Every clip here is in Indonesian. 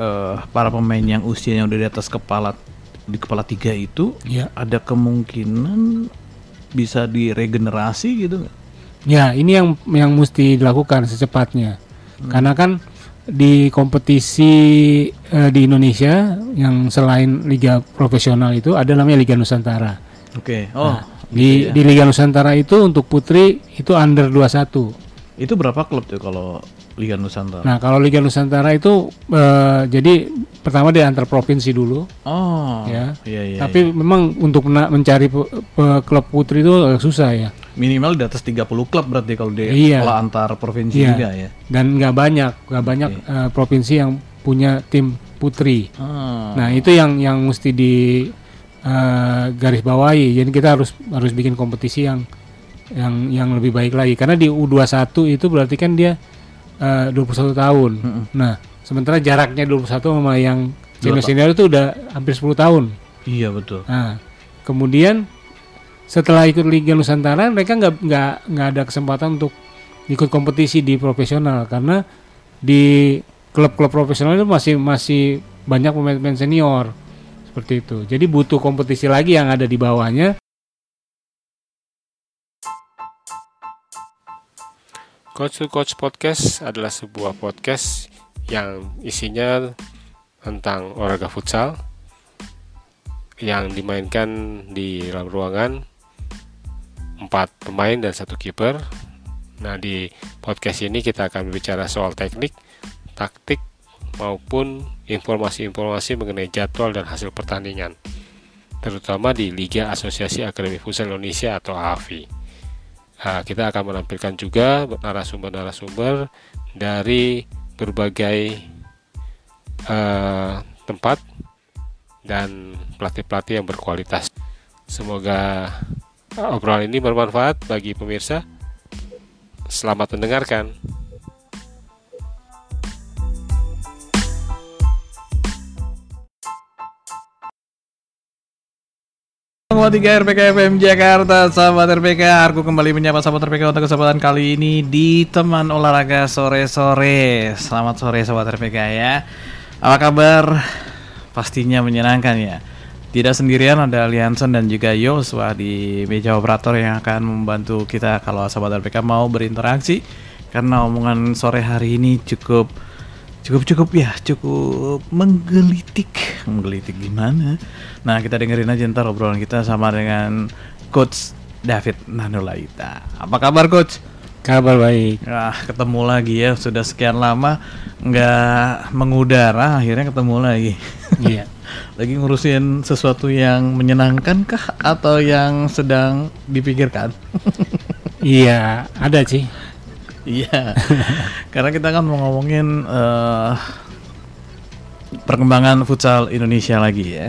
eh, para pemain yang usianya udah di atas kepala di kepala tiga itu Ya. ada kemungkinan bisa diregenerasi gitu nggak? Ya, ini yang yang mesti dilakukan secepatnya. Karena kan di kompetisi eh, di Indonesia yang selain liga profesional itu ada namanya Liga Nusantara. Oke. Oh, Di gitu ya. di Liga Nusantara itu untuk putri itu under 21. itu berapa klub tuh kalau Liga Nusantara? Nah, kalau Liga Nusantara itu eh, jadi pertama di antar provinsi dulu oh, ya. iya iya. Tapi memang untuk mencari pe- pe- klub putri itu agak susah ya. minimal di atas 30 klub berarti kalau di Iya. kalau antar provinsi Iya. juga ya. Dan nggak banyak, nggak banyak eh, provinsi yang punya tim putri. Ah. Nah itu yang yang mesti di eh, garis bawahi. Jadi kita harus harus bikin kompetisi yang yang yang lebih baik lagi. Karena di U21 itu berarti kan dia eh, 21 tahun. Mm-mm. Nah sementara jaraknya 21 sama yang senior senior itu udah hampir 10 tahun. Iya betul. Nah kemudian setelah ikut Liga Nusantara mereka nggak nggak nggak ada kesempatan untuk ikut kompetisi di profesional karena di klub-klub profesional itu masih masih banyak pemain-pemain senior seperti itu. Jadi butuh kompetisi lagi yang ada di bawahnya. Coach to Coach Podcast adalah sebuah podcast yang isinya tentang olahraga futsal yang dimainkan di dalam ruangan empat pemain dan satu kiper. Nah di podcast ini kita akan berbicara soal teknik, taktik maupun informasi-informasi mengenai jadwal dan hasil pertandingan, terutama di Liga Asosiasi Akademi Futsal Indonesia atau AFI. Nah, kita akan menampilkan juga narasumber-narasumber dari berbagai eh, tempat dan pelatih-pelatih yang berkualitas. Semoga obrolan ini bermanfaat bagi pemirsa. Selamat mendengarkan. Tiga RPK FM Jakarta Sahabat RPK Aku kembali menyapa sahabat RPK untuk kesempatan kali ini Di teman olahraga sore-sore. Selamat sore sahabat RPK ya. Apa kabar? Pastinya menyenangkan ya. Tidak sendirian ada Lianson dan juga Yosua di meja operator yang akan membantu kita Kalau sahabat RPK mau berinteraksi. Karena omongan sore hari ini cukup cukup cukup ya cukup menggelitik menggelitik gimana nah kita dengerin aja ntar obrolan kita sama dengan coach David Nanulaita apa kabar coach Kabar baik. ah ketemu lagi ya sudah sekian lama nggak mengudara akhirnya ketemu lagi Iya. lagi ngurusin sesuatu yang menyenangkan kah atau yang sedang dipikirkan iya, ada sih. Iya, karena kita kan mau ngomongin eh, perkembangan futsal Indonesia lagi ya.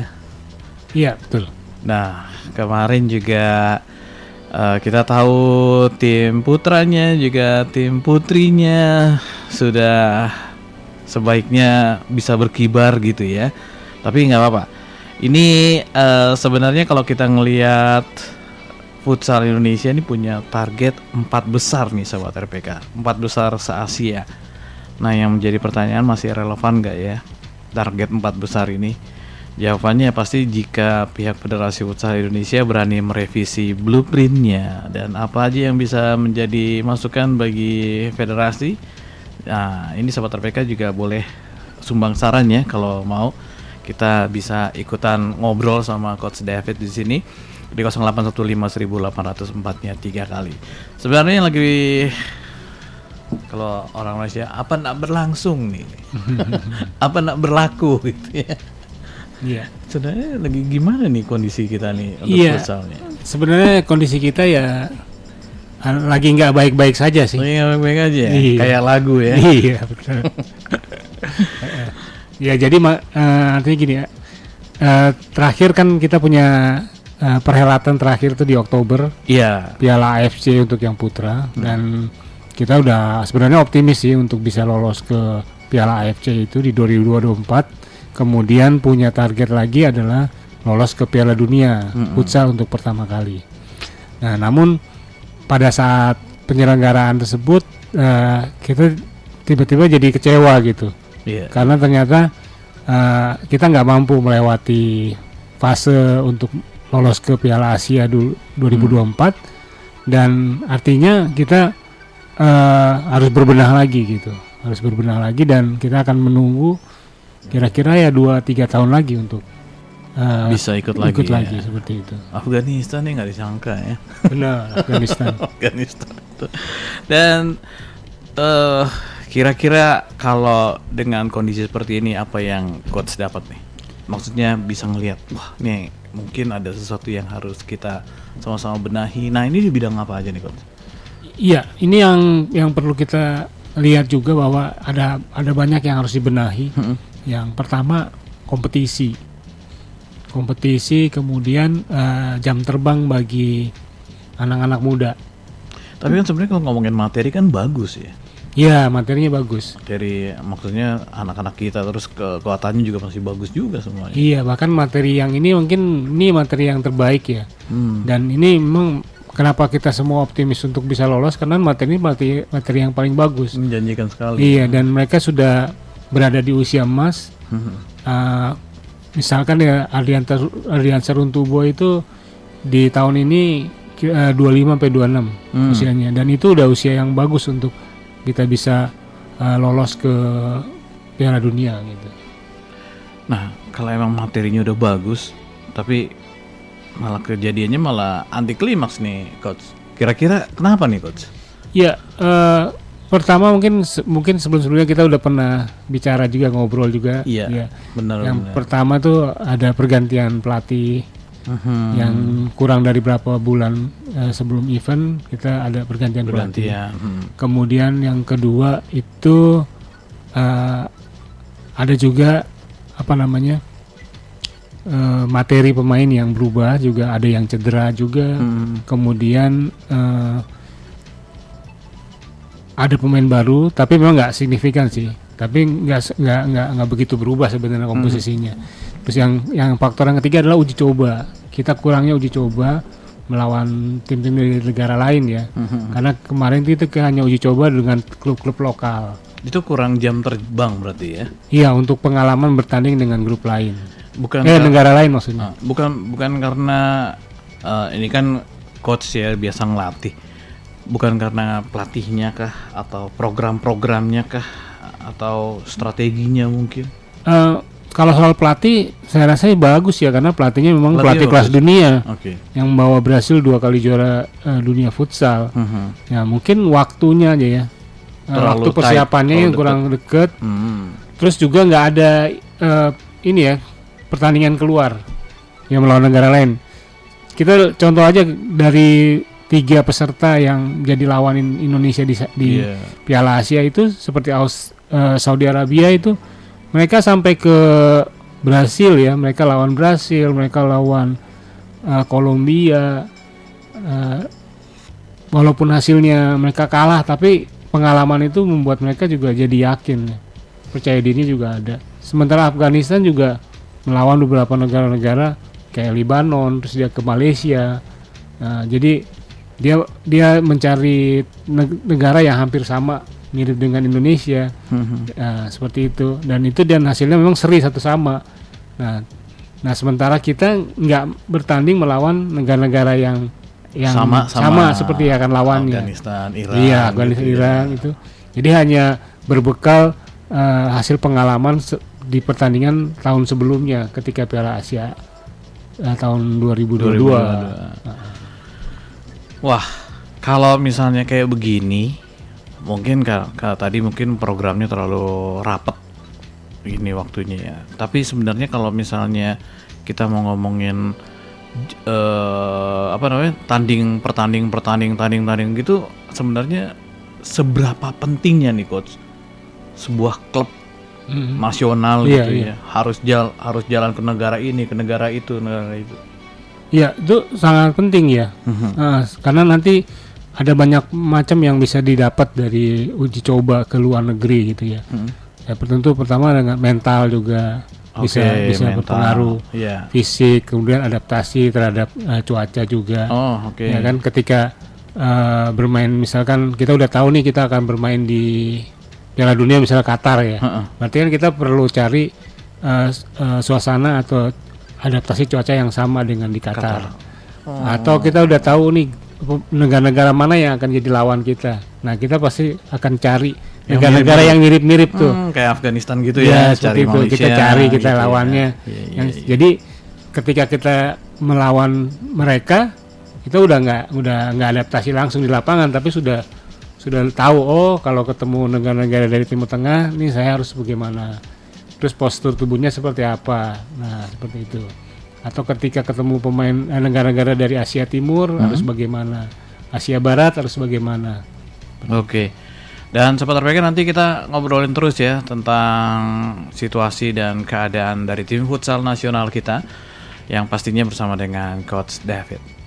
Iya, betul. Nah, kemarin juga eh, kita tahu tim putranya juga tim putrinya sudah sebaiknya bisa berkibar gitu ya. Tapi nggak apa-apa. Ini eh, sebenarnya kalau kita ngelihat futsal Indonesia ini punya target empat besar nih sahabat RPK, empat besar se Asia. Nah yang menjadi pertanyaan masih relevan nggak ya target empat besar ini? Jawabannya pasti jika pihak Federasi Futsal Indonesia berani merevisi blueprintnya dan apa aja yang bisa menjadi masukan bagi federasi. Nah ini sahabat RPK juga boleh sumbang saran ya kalau mau kita bisa ikutan ngobrol sama Coach David di sini di 0815.804 nya tiga kali. Sebenarnya yang lagi kalau orang Malaysia apa nak berlangsung nih, apa nak berlaku gitu ya. Iya. Sebenarnya lagi gimana nih kondisi kita nih untuk futsalnya? Sebenarnya kondisi kita ya lagi nggak baik-baik saja sih. Oh, iya, baik-baik aja, ya? Iya. kayak lagu ya. Iya betul. ya jadi eh, artinya gini ya. Eh, terakhir kan kita punya eh, perhelatan terakhir tuh di Oktober Iya, Piala AFC untuk yang putra dan kita udah sebenarnya optimis sih untuk bisa lolos ke Piala AFC itu di 2024. Kemudian punya target lagi adalah lolos ke Piala Dunia Mm-mm. futsal untuk pertama kali. Nah, namun pada saat penyelenggaraan tersebut eh, kita tiba-tiba jadi kecewa gitu iya. karena ternyata eh, kita nggak mampu melewati fase untuk lolos ke Piala Asia du- 2024 dan artinya kita eh, harus berbenah lagi gitu harus berbenah lagi dan kita akan menunggu kira-kira ya dua tiga tahun lagi untuk eh, Bisa ikut lagi. ikut ya. lagi seperti itu Afghanistan nih nggak disangka ya. benar Afghanistan Afghanistan itu. Dan eh kira-kira kalau dengan kondisi seperti ini apa yang coach dapat nih? Maksudnya bisa ngelihat, wah nih mungkin ada sesuatu yang harus kita sama-sama benahi. Nah ini di bidang apa aja nih coach? Iya, ini yang yang perlu kita lihat juga bahwa ada ada banyak yang harus dibenahi. Mm-mm. Yang pertama kompetisi, kompetisi, kemudian eh, jam terbang bagi anak-anak muda. Tapi kan sebenarnya kalau ngomongin materi kan bagus ya. Ya materinya bagus. Dari maksudnya anak-anak kita terus kekuatannya juga masih bagus juga semuanya. Iya, bahkan materi yang ini mungkin ini materi yang terbaik ya. Hmm. Dan ini memang kenapa kita semua optimis untuk bisa lolos karena materi ini materi, materi yang paling bagus. Menjanjikan sekali. Iya, dan mereka sudah berada di usia emas. Hmm. Uh, misalkan ya Ardianta Ardiansa Runtubo itu di tahun ini ki- uh, 25 sampai 26 Hmm. usianya dan itu udah usia yang bagus untuk kita bisa uh, lolos ke Piala Dunia gitu. Nah, kalau emang materinya udah bagus, tapi malah kejadiannya malah anti klimaks nih, coach. Kira-kira kenapa nih, coach? Ya, eh, pertama mungkin se- mungkin sebelum-sebelumnya kita udah pernah bicara juga ngobrol juga. Iya, Ya. Benar. Yang benar. pertama tuh ada pergantian pelatih Mhm. yang kurang dari berapa bulan eh, sebelum event kita ada pergantian pelatih. bergantian. Hmm. Kemudian yang kedua itu eh, ada juga apa namanya eh, materi pemain yang berubah juga ada yang cedera juga. Hmm. Kemudian eh, ada pemain baru tapi memang nggak signifikan sih. Tapi nggak nggak nggak nggak begitu berubah sebenarnya komposisinya. Terus yang yang faktor yang ketiga adalah uji coba. Kita kurangnya uji coba melawan tim-tim dari negara lain ya. Mhm. Karena kemarin itu hanya uji coba dengan klub-klub lokal. Itu kurang jam terbang berarti ya? Iya, untuk pengalaman bertanding dengan grup lain. Bukan Eh, negara lain maksudnya. Ah, bukan bukan karena eh, ini kan coach ya biasa ngelatih. Bukan karena pelatihnya kah atau program-programnya kah atau strateginya mungkin? Eh, kalau soal pelatih, saya rasa bagus ya karena pelatihnya memang Pelatihnya pelatih kelas bagus. dunia Oke. yang bawa Brasil dua kali juara eh, dunia futsal. Mhm. Ya mungkin waktunya aja ya. Eh, Terlalu waktu persiapannya yang kurang deket. Hmm. Terus juga nggak ada eh, ini ya pertandingan keluar yang melawan negara lain. Kita contoh aja dari tiga peserta yang jadi lawan in- Indonesia di, di Iya. Piala Asia itu seperti Aus, eh, Saudi Arabia itu mereka sampai ke Brasil ya. Mereka lawan Brasil mereka lawan eh, Kolombia eh, walaupun hasilnya mereka kalah tapi pengalaman itu membuat mereka juga jadi yakin ya. percaya diri juga ada. Sementara Afghanistan juga melawan beberapa negara-negara kayak Libanon terus dia ke Malaysia. Nah, jadi dia dia mencari neg- negara yang hampir sama mirip dengan Indonesia Mhm. Nah, seperti itu dan itu dan hasilnya memang seri satu sama nah nah sementara kita nggak bertanding melawan negara-negara yang yang sama, sama, seperti yang akan lawannya Afghanistan, Iran. iya Afghanistan gitu ya. Iran itu jadi hanya berbekal eh, hasil pengalaman di pertandingan tahun sebelumnya ketika Piala Asia eh, tahun 2022, 2022. Wah, kalau misalnya kayak begini, mungkin kak, tadi mungkin programnya terlalu rapet ini waktunya ya. Tapi sebenarnya kalau misalnya kita mau ngomongin eh, apa namanya tanding pertanding pertanding tanding tanding gitu, sebenarnya seberapa pentingnya nih coach sebuah klub Mhm. nasional Iya, gitu iya. ya harus jal harus jalan ke negara ini ke negara itu negara itu. Ya, itu sangat penting ya. Mhm. Nah, karena nanti ada banyak macam yang bisa didapat dari uji coba ke luar negeri gitu ya. Mhm. Ya, tentu pertama dengan mental juga bisa Oke, bisa mental. berpengaruh. Iya. Fisik, kemudian adaptasi terhadap eh, cuaca juga. Oh, oke. Ya kan ketika eh, bermain misalkan kita udah tahu nih kita akan bermain di Piala Dunia misalnya Qatar ya. Heeh. Berarti kan kita perlu cari s- eh, suasana atau adaptasi cuaca yang sama dengan di Qatar. Atau kita udah tahu nih negara-negara mana yang akan jadi lawan kita. Nah, kita pasti akan cari negara-negara yang mirip-mirip tuh. Hmm, kayak Afghanistan gitu Ya, ya, cari itu. Malaysia. Kita cari kita gitu ya. lawannya. Iya, iya, Yang- iya. Jadi ketika kita melawan mereka, kita udah nggak udah nggak adaptasi langsung di lapangan, tapi sudah sudah tahu oh kalau ketemu negara-negara dari Timur Tengah, nih saya harus bagaimana. Terus postur tubuhnya seperti apa. Nah, seperti itu. Atau ketika ketemu pemain eh, negara-negara dari Asia Timur Hmm. harus bagaimana. Asia Barat harus bagaimana. Oke. Dan sobat RPK nanti kita ngobrolin terus ya tentang situasi dan keadaan dari tim futsal nasional kita yang pastinya bersama dengan coach David.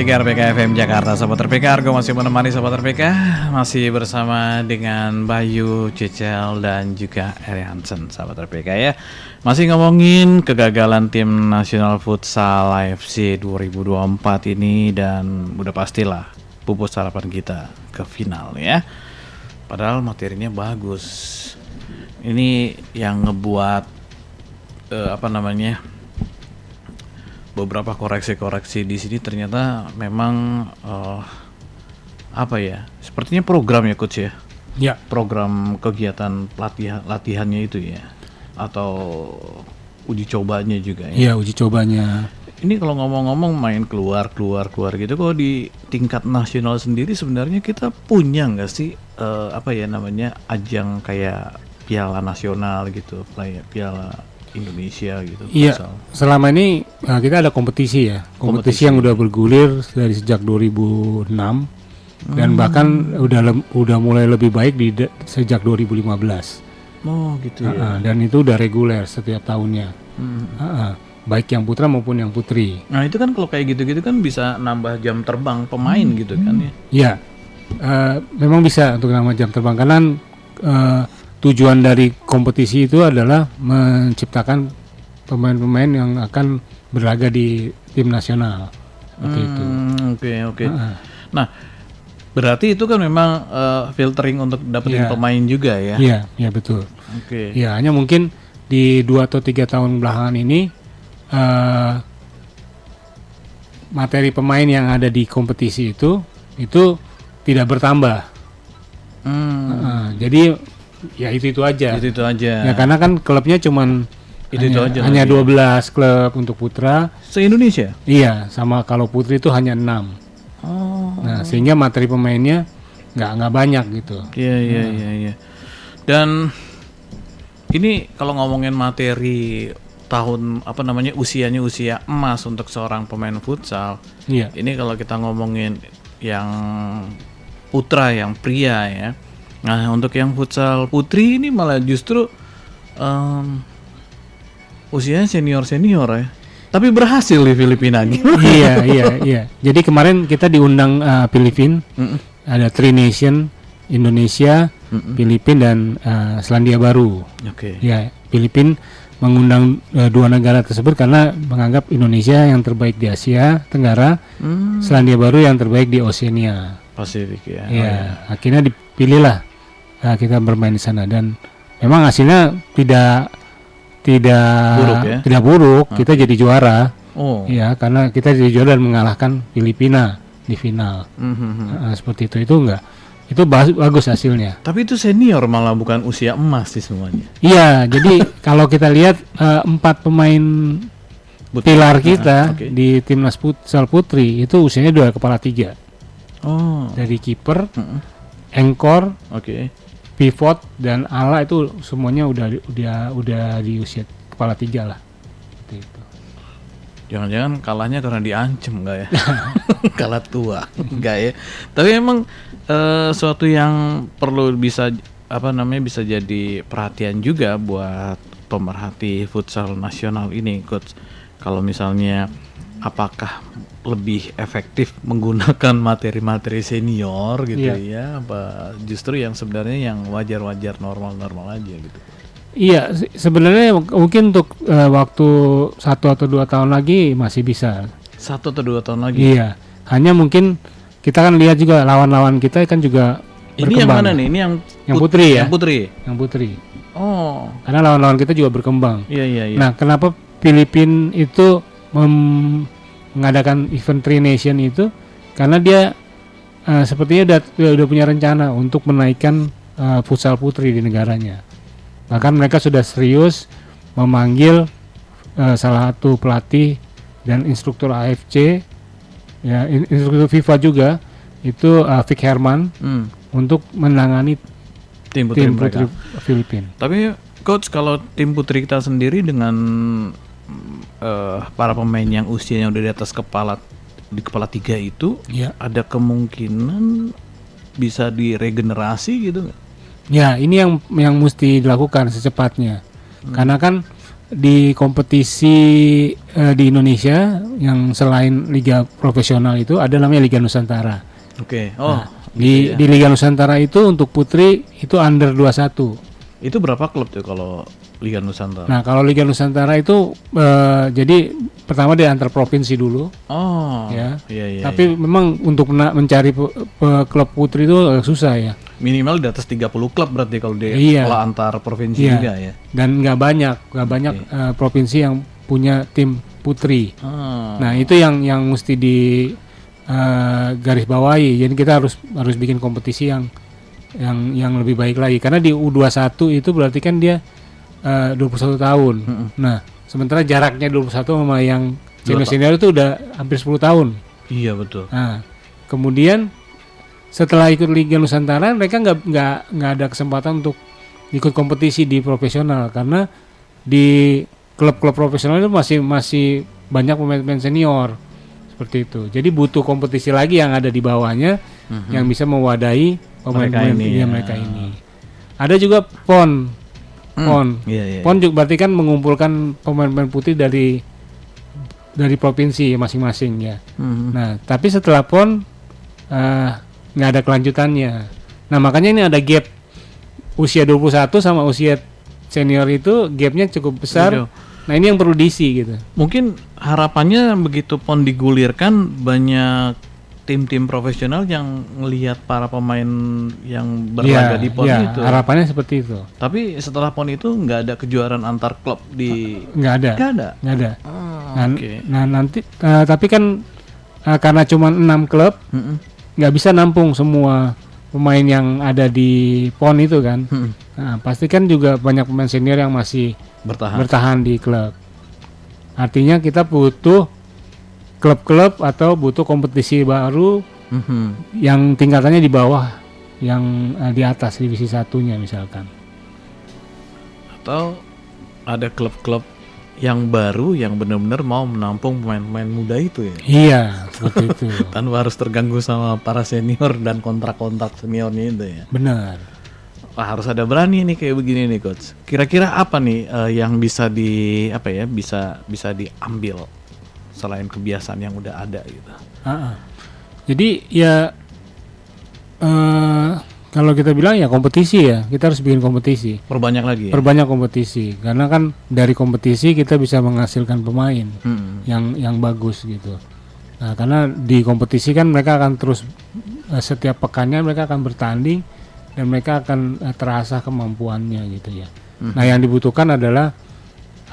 Tiga RPK FM Jakarta. Sobat RPK Argo masih menemani Sobat RPK Masih bersama dengan Bayu, Cecel dan juga Eri Hansen Sobat RPK ya. Masih ngomongin kegagalan tim nasional futsal AFC 2024 ini Dan udah pastilah pupus harapan kita ke final ya. Padahal materinya bagus. Ini yang ngebuat eh, apa namanya beberapa koreksi-koreksi di sini ternyata memang eh, apa ya sepertinya program ya coach ya? Ya, program kegiatan pelatihan latihannya itu ya? Atau uji cobanya juga ya? Iya uji cobanya. ini kalau ngomong-ngomong main keluar keluar keluar gitu kalau di tingkat nasional sendiri sebenarnya kita punya nggak sih eh, apa ya namanya ajang kayak piala nasional gitu piala Indonesia gitu Iya, selama ini uh, kita ada kompetisi ya, kompetisi, Kompetisi. yang udah bergulir dari sejak 2006 dan Hmm. bahkan udah lem- udah mulai lebih baik di de- sejak 2015. oh gitu ya Uh-uh, dan itu udah reguler setiap tahunnya. Hmm. Uh-uh. baik yang putra maupun yang putri. Nah itu kan kalau kayak gitu-gitu kan bisa nambah jam terbang pemain gitu kan ya. Ya, eh, memang bisa untuk nama jam terbang karena eh, tujuan dari kompetisi itu adalah menciptakan pemain-pemain yang akan berlaga di tim nasional. Seperti itu. Hmm, Oke oke. Heeh. Nah berarti itu kan memang eh, filtering untuk dapetin Iya. pemain juga ya. Iya, iya betul. Oke. Ya, hanya mungkin di dua atau tiga tahun belakangan ini eh, materi pemain yang ada di kompetisi itu itu tidak bertambah. Hmm, Heeh, jadi ya itu itu aja. itu itu aja. Ya karena kan klubnya cuman Itu-itu hanya, aja hanya lagi. 12 klub untuk putra. Se Indonesia. Iya, sama kalau putri itu hanya 6. Oh. Nah, sehingga materi pemainnya nggak nggak banyak gitu. Iya iya iya iya. Dan ini kalau ngomongin materi tahun apa namanya usianya usia emas untuk seorang pemain futsal. Iya. Ini kalau kita ngomongin yang putra yang pria ya. Nah untuk yang futsal putri ini malah justru em, usianya senior senior ya. Tapi berhasil di Filipina gitu. iya, iya, iya. Jadi kemarin kita diundang uh, Filipina, Mm-mm. ada Three Nation, Indonesia, Mm-mm. Filipina dan uh, Selandia Baru. Oke. Ya, Filipina mengundang uh, dua negara tersebut karena menganggap Indonesia yang terbaik di Asia Tenggara, Hmm, Selandia Baru yang terbaik di Oceania. Pasifik ya. Ya, akhirnya dipilihlah uh, kita bermain di sana dan memang hasilnya tidak tidak Buruk ya? tidak buruk. Kita jadi juara. Oh. Ya, karena kita jadi juara dan mengalahkan Filipina di final. Mhm. Nah, seperti itu itu enggak. Itu ba- bagus hasilnya. Tapi itu senior malah bukan usia emas sih semuanya. Iya, jadi kalau kita lihat eh, empat pemain pilar Ah, kita oke. di timnas futsal putri itu usianya dua kepala tiga Oh. dari kiper, Mm-mm. engkor, Oke. Pivot dan ala itu semuanya udah udah udah di usia kepala tiga lah. Itu. Jangan-jangan kalahnya karena diancem enggak ya? Kalah tua. Enggak ya. Tapi emang eh, suatu yang perlu bisa apa namanya bisa jadi perhatian juga buat pemerhati futsal nasional ini, coach. Kalau misalnya apakah lebih efektif menggunakan materi-materi senior gitu ya apa justru yang sebenarnya yang wajar-wajar normal-normal aja gitu. Iya, se- sebenarnya mungkin untuk eh, waktu satu atau dua tahun lagi masih bisa. Satu atau dua tahun lagi. Iya, hanya mungkin kita kan lihat juga lawan-lawan kita kan juga Ini yang berkembang. mana nih? Ini yang Yang put- putri ya? Yang putri. Yang putri. Oh, Karena lawan-lawan kita juga berkembang. iya iya iya. Nah, kenapa Filipina itu mengadakan event Tri Nation itu? Karena dia eh, sepertinya udah, udah punya rencana untuk menaikkan eh, futsal putri di negaranya. Bahkan mereka sudah serius memanggil eh, salah satu pelatih dan instruktur AFC, ya in- instruktur FIFA juga itu eh, Vic Herman Hmm, untuk menangani tim putri tim putri Filipina. Tapi coach kalau tim putri kita sendiri dengan eh, para pemain yang usianya udah di atas kepala di kepala tiga itu Ya. ada kemungkinan bisa diregenerasi gitu nggak? Ya, ini yang yang mesti dilakukan secepatnya. Karena kan di kompetisi eh, di Indonesia yang selain liga profesional itu ada namanya Liga Nusantara. Oke. Oh, Di gitu ya. di Liga Nusantara itu untuk putri itu under 21. itu berapa klub tuh kalau Liga Nusantara? Nah, kalau Liga Nusantara itu eh, jadi pertama dia antar provinsi dulu, oh, ya. iya iya. tapi iya. memang untuk mencari pe- pe- klub putri itu agak susah ya. minimal di atas 30 klub berarti kalau dia Iya. kalau antar provinsi Iya. juga ya. Dan nggak banyak, nggak banyak eh, provinsi yang punya tim putri. Ah. Nah itu yang yang mesti di eh, garis bawahi. Jadi kita harus harus bikin kompetisi yang yang yang lebih baik lagi. Karena di U21 itu berarti kan dia eh, 21 tahun. Mm-mm. Nah sementara jaraknya 21 sama yang senior senior itu udah hampir 10 tahun. Iya betul. Nah kemudian setelah ikut Liga Nusantara mereka nggak nggak nggak ada kesempatan untuk ikut kompetisi di profesional karena di klub-klub profesional itu masih masih banyak pemain-pemain senior seperti itu. Jadi butuh kompetisi lagi yang ada di bawahnya Mhm. yang bisa mewadahi pemain-pemain Mereka ini, iya, ya. mereka ini. Ada juga PON. Hmm. PON. Iya iya. PON juga berarti kan mengumpulkan pemain-pemain putih dari dari provinsi masing-masing ya. Mhm. Nah, tapi setelah PON eh, nggak ada kelanjutannya. Nah, makanya ini ada gap usia 21 sama usia senior itu gapnya cukup besar. Waduh. Nah, ini yang perlu diisi gitu. Mungkin harapannya begitu pon digulirkan banyak tim-tim profesional yang ngelihat para pemain yang berlaga Iya, di pon iya, itu. harapannya seperti itu. Tapi setelah pon itu nggak ada kejuaraan antar klub di Nggak ada. nggak ada. Nggak ada. Ah, Nah, Oke. nah, nanti eh, tapi kan eh, karena cuma enam klub nggak bisa nampung semua pemain yang ada di PON itu kan. Mm-mm. Nah, pasti kan juga banyak pemain senior yang masih Bertahan. bertahan di klub. Artinya kita butuh klub-klub atau butuh kompetisi baru Mhm. yang tingkatannya di bawah yang eh, di atas divisi satunya misalkan. Atau ada klub-klub yang baru yang benar-benar mau menampung pemain-pemain muda itu ya. Iya, seperti itu. Tanpa harus terganggu sama para senior dan kontrak-kontrak seniornya itu ya. Benar. Wah, harus ada berani nih kayak begini nih coach. Kira-kira apa nih eh, yang bisa di apa ya bisa bisa diambil selain kebiasaan yang udah ada gitu. Ah. Jadi ya eh kalau kita bilang ya kompetisi ya, kita harus bikin kompetisi. Perbanyak lagi ya. Perbanyak kompetisi karena kan dari kompetisi kita bisa menghasilkan pemain Hmm. yang yang bagus gitu. Nah, karena di kompetisi kan mereka akan terus eh, setiap pekannya mereka akan bertanding dan mereka akan eh, terasa kemampuannya gitu ya. Nah, yang dibutuhkan adalah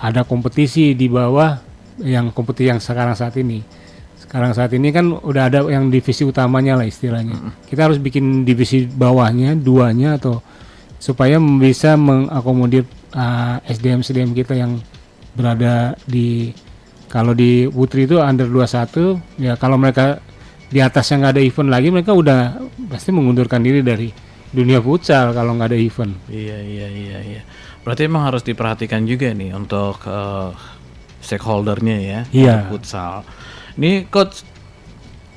ada kompetisi di bawah yang kompetisi yang sekarang saat ini. Sekarang saat ini kan udah ada yang divisi utamanya lah istilahnya. Kita harus bikin divisi bawahnya, duanya atau supaya bisa mengakomodir uh, SDM SDM kita yang berada di kalau di putri itu under 21 ya kalau mereka di atasnya nggak ada event lagi mereka udah pasti mengundurkan diri dari dunia futsal kalau nggak ada event. Iya iya iya iya. Berarti emang harus diperhatikan juga nih untuk eh, stakeholdernya ya. Untuk Futsal. Ini coach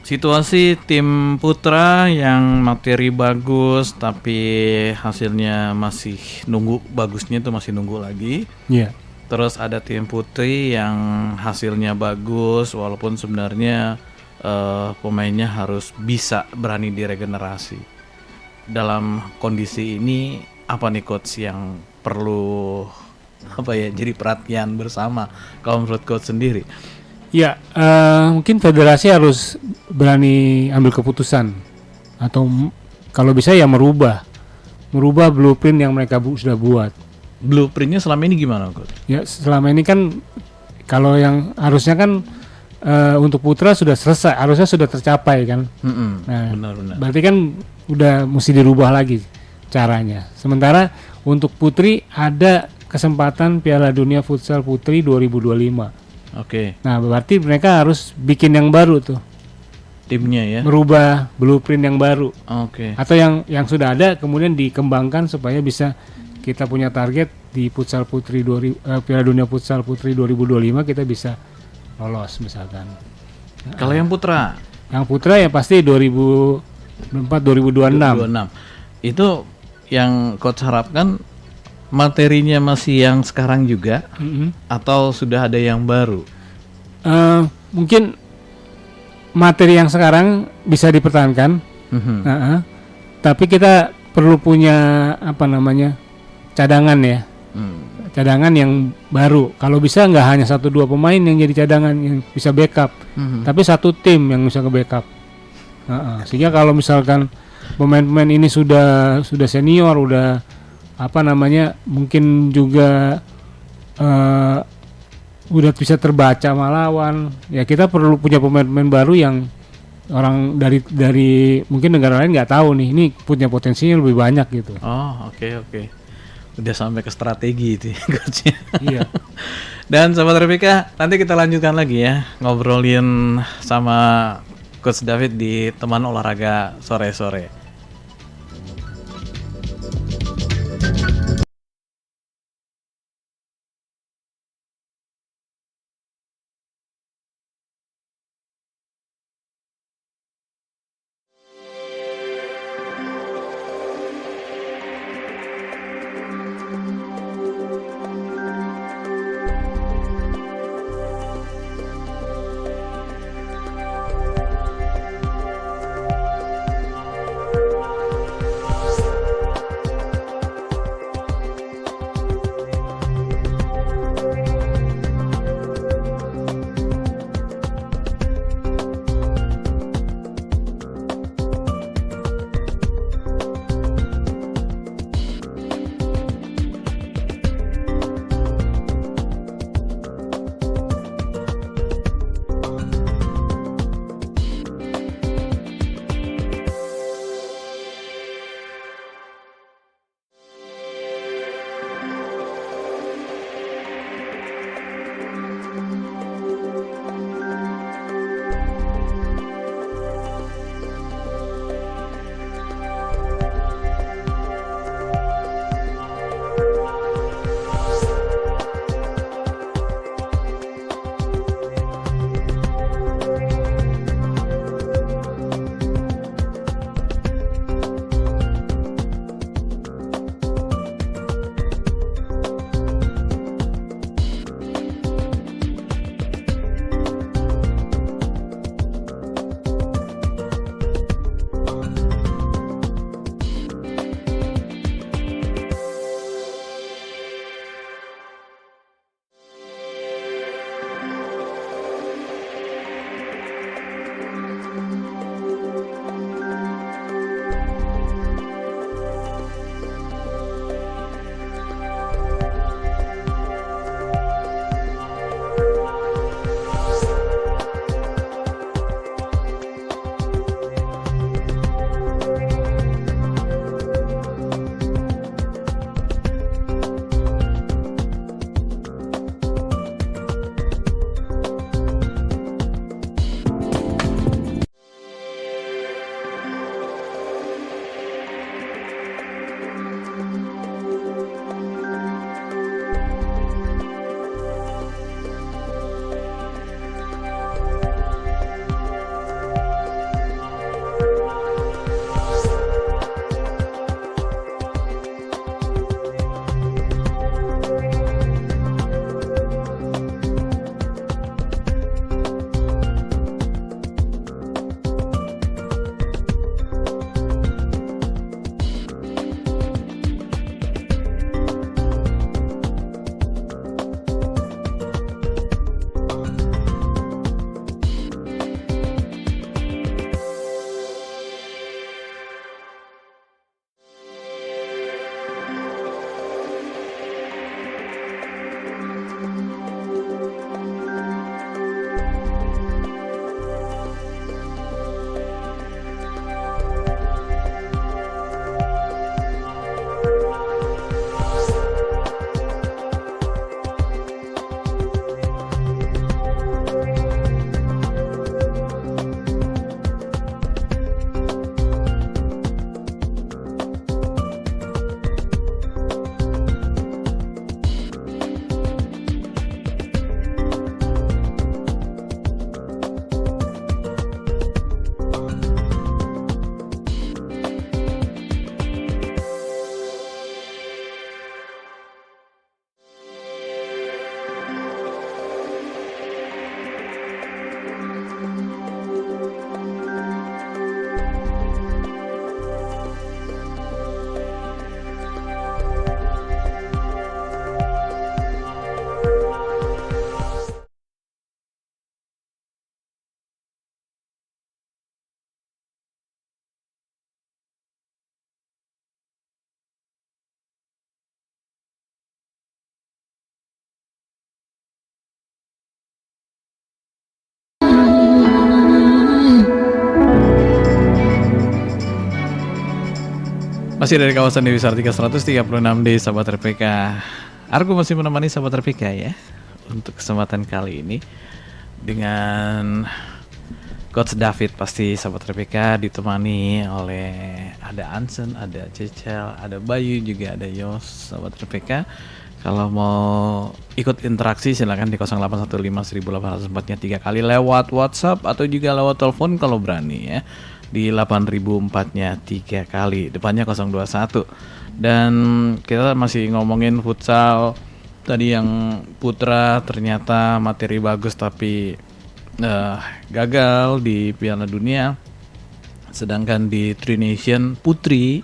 situasi tim putra yang materi bagus tapi hasilnya masih nunggu bagusnya itu masih nunggu lagi. Iya. Terus ada tim putri yang hasilnya bagus walaupun sebenarnya eh, pemainnya harus bisa berani diregenerasi. Dalam kondisi ini apa nih coach yang perlu apa ya jadi perhatian bersama kalau menurut coach sendiri? Ya, eh, mungkin federasi harus berani ambil keputusan atau kalau bisa ya merubah, merubah blueprint yang mereka bu- sudah buat. Blueprintnya selama ini gimana coach? Ya, selama ini kan kalau yang harusnya kan eh, untuk putra sudah selesai, harusnya sudah tercapai kan. Mm-mm, Nah, benar-benar. Berarti kan udah mesti dirubah lagi caranya. Sementara untuk putri ada kesempatan Piala Dunia Futsal Putri 2025. Oke, Nah, berarti mereka harus bikin yang baru tuh. timnya ya. merubah blueprint yang baru Oke. atau yang yang sudah ada kemudian dikembangkan supaya bisa kita punya target di futsal putri 2000 eh, Piala Dunia Futsal Putri 2025 kita bisa lolos misalkan. Kalau yang putra Yang putra ya pasti 2024 2026. 26. Itu yang coach harapkan materinya masih yang sekarang juga Mm-mm. atau sudah ada yang baru? Eh, mungkin materi yang sekarang bisa dipertahankan, Mhm. Nah, eh, tapi kita perlu punya apa namanya cadangan ya. Hmm. cadangan yang baru. Kalau bisa nggak hanya satu dua pemain yang jadi cadangan yang bisa backup, Mhm. tapi satu tim yang bisa ke backup. Nah, sehingga kalau misalkan pemain-pemain ini sudah sudah senior, udah apa namanya, mungkin juga eh, udah bisa terbaca sama lawan. Ya kita perlu punya pemain-pemain baru yang orang dari dari mungkin negara lain nggak tahu nih, ini punya potensinya lebih banyak gitu. Oh, oke oke. Udah sampai ke strategi itu ya, coachnya. iya. Dan sahabat Rebecca, nanti kita lanjutkan lagi ya ngobrolin sama Coach David di teman olahraga sore-sore. Masih dari kawasan Dewi Sartika 136D Sahabat RPK Argo masih menemani Sahabat RPK ya Untuk kesempatan kali ini Dengan Coach David. Pasti Sahabat RPK ditemani oleh Ada Ansen, ada Cecel, ada Bayu juga ada Yos Sahabat RPK Kalau mau ikut interaksi silahkan di 0815 1804 nya 3 kali lewat WhatsApp atau juga lewat telepon kalau berani ya di 8004-nya tiga kali, depannya 021. Dan kita masih ngomongin futsal tadi yang putra ternyata materi bagus tapi uh, gagal di Piala Dunia. Sedangkan di Tri Nation putri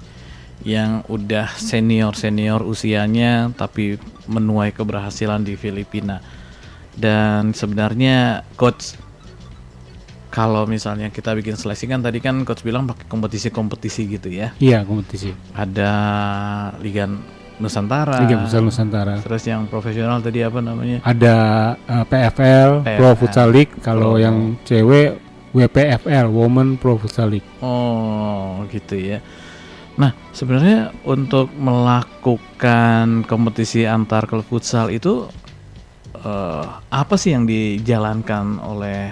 yang udah senior-senior usianya tapi menuai keberhasilan di Filipina. Dan sebenarnya coach kalau misalnya kita bikin seleksi kan tadi kan coach bilang pakai kompetisi-kompetisi gitu ya. Iya, kompetisi. Ada Liga Nusantara. Liga Futsal Nusantara. Terus yang profesional tadi apa namanya? Ada uh, PFL, PFL, Pro Futsal League. Kalau yang cewek WPFL, Women Pro Futsal League. Oh, gitu ya. Nah, sebenarnya untuk melakukan kompetisi antar klub futsal itu eh, apa sih yang dijalankan oleh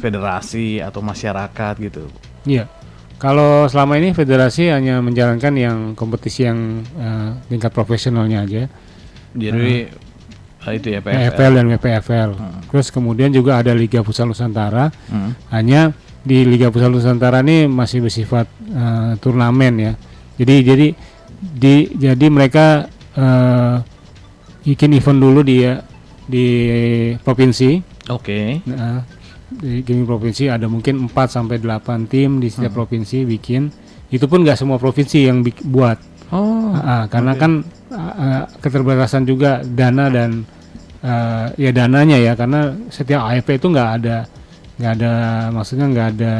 federasi atau masyarakat gitu? Iya. Kalau selama ini federasi hanya menjalankan yang kompetisi yang uh, tingkat profesionalnya aja, Jadi eh, itu ya PFL. PFL dan WPFL. Hmm. Terus kemudian juga ada Liga Futsal Nusantara. Hmm. Hanya di Liga Futsal Nusantara ini masih bersifat uh, turnamen ya. Jadi jadi di jadi mereka uh, bikin event dulu di di provinsi. Oke. Nah, di game provinsi ada mungkin 4 sampai 8 tim di setiap provinsi bikin. Itu pun nggak semua provinsi yang buat. Oh. Ah, karena kan ah, ah, keterbatasan juga dana dan ah, ya dananya ya karena setiap AFP itu nggak ada nggak ada maksudnya nggak ada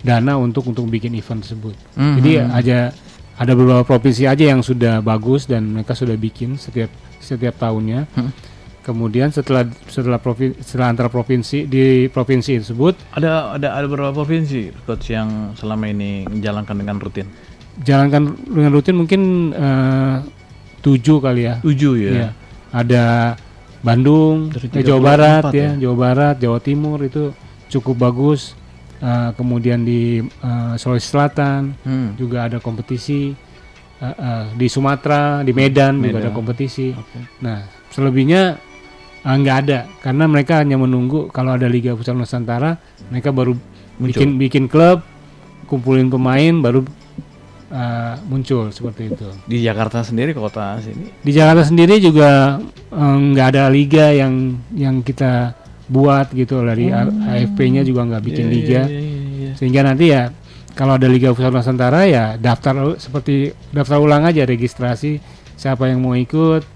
dana untuk untuk bikin event tersebut. Mhm. Jadi aja ada beberapa provinsi aja yang sudah bagus dan mereka sudah bikin setiap setiap tahunnya. Hmm. Kemudian setelah setelah provinsi setelah antar provinsi di provinsi tersebut ada ada ada beberapa provinsi coach yang selama ini menjalankan dengan rutin. jalankan dengan rutin mungkin eh, tujuh kali ya. Tujuh ya. Iya. Ada Bandung, eh, Jawa 34 Barat ya, ya? Jawa Barat, Jawa Timur itu cukup bagus. Eh, kemudian di eh, Sulawesi Selatan Hmm. juga ada kompetisi. Eh, eh, di Sumatera, di Medan, juga Medan. ada kompetisi. Oke. Nah, selebihnya eh, nggak ada karena mereka hanya menunggu kalau ada Liga Futsal Nusantara, mereka baru Muncul. bikin bikin klub, kumpulin pemain, baru eh, muncul seperti itu. Di Jakarta sendiri kota sini. Di Jakarta sendiri juga eh, nggak ada liga yang yang kita buat gitu dari AFP-nya juga nggak bikin Iya, liga, iya, iya, iya. sehingga nanti ya kalau ada Liga Futsal Nusantara ya daftar seperti daftar ulang aja registrasi siapa yang mau ikut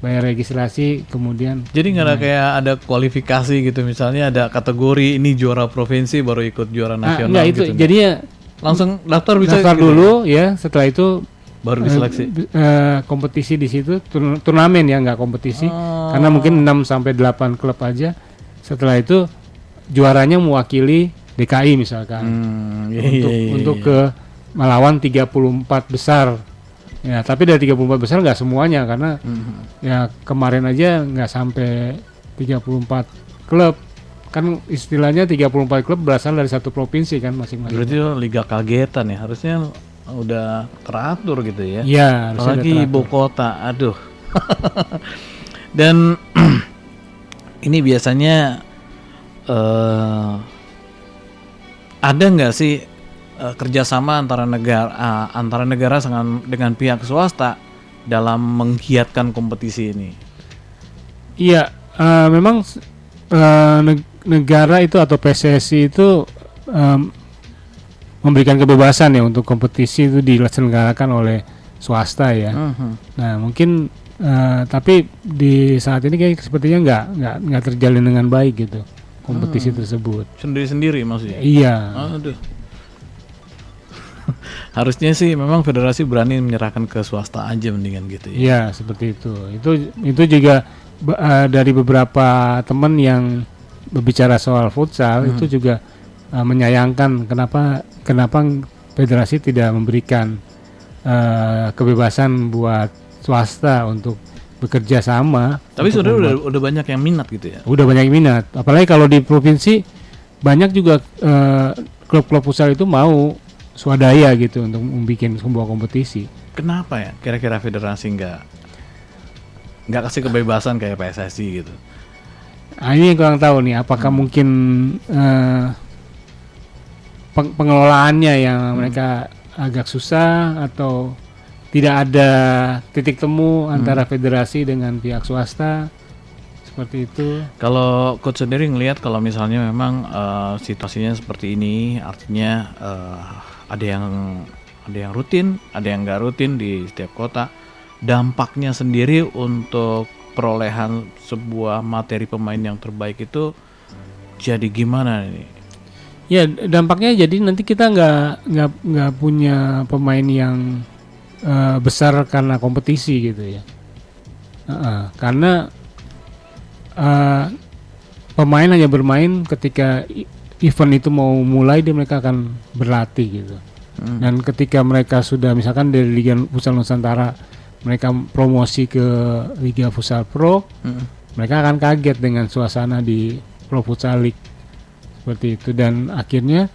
bayar registrasi kemudian Jadi nggak ada kayak ada kualifikasi gitu misalnya ada kategori ini juara provinsi baru ikut juara Ah, nasional enggak itu gitu. jadi ya langsung daftar bisa daftar gitu? dulu ya setelah itu baru eh, diseleksi. b- eh, kompetisi di situ turn- turnamen ya nggak kompetisi Oh. karena mungkin 6 sampai 8 klub aja setelah itu juaranya mewakili DKI misalkan Hmm, iya, untuk iya, iya, untuk iya. ke melawan 34 besar ya tapi dari 34 besar nggak semuanya karena Mhm. ya kemarin aja nggak sampai 34 klub kan istilahnya 34 klub berasal dari satu provinsi kan masing-masing Berarti itu liga kagetan ya harusnya udah teratur gitu ya. Iya, Apalagi ada ibu kota, aduh. Dan ini biasanya eh ada nggak sih eh, kerjasama antara negara ah, antara negara dengan dengan pihak swasta dalam menggiatkan kompetisi ini? Iya, eh, memang neg- negara itu atau PSSI itu em, memberikan kebebasan ya untuk kompetisi itu diselenggarakan oleh swasta ya. Mhm. Nah, mungkin eh, tapi di saat ini kayak sepertinya nggak nggak nggak terjalin dengan baik gitu kompetisi tersebut. Sendiri-sendiri maksudnya? Iya. Aduh. Harusnya sih memang federasi berani menyerahkan ke swasta aja mendingan gitu ya. Iya, seperti itu. Itu itu juga eh, dari beberapa teman yang berbicara soal futsal Hmm. itu juga eh, menyayangkan kenapa kenapa federasi tidak memberikan eh, kebebasan buat swasta untuk bekerja sama. Tapi sebenarnya udah, udah banyak yang minat gitu ya. udah banyak minat. Apalagi kalau di provinsi banyak juga eh, klub-klub futsal itu mau swadaya gitu untuk membuat sebuah kompetisi. Kenapa ya? Kira-kira federasi nggak nggak kasih kebebasan kayak PSSI gitu. Nah, ini yang kurang tahu nih, apakah mungkin eh, peng- pengelolaannya yang mereka agak susah atau tidak ada titik temu antara federasi dengan pihak swasta seperti itu. Kalau coach sendiri ngelihat kalau misalnya memang eh, situasinya seperti ini, artinya eh, ada yang ada yang rutin, ada yang nggak rutin di setiap kota. Dampaknya sendiri untuk perolehan sebuah materi pemain yang terbaik itu jadi gimana nih? Ya dampaknya jadi nanti kita nggak nggak nggak punya pemain yang eh, besar karena kompetisi gitu ya. Heeh, karena eh, pemain hanya bermain ketika event itu mau mulai dia mereka akan berlatih gitu. Hmm. Dan ketika mereka sudah misalkan dari Liga Futsal Nusantara mereka promosi ke Liga Futsal Pro, Mm. mereka akan kaget dengan suasana di Pro Futsal League seperti itu dan akhirnya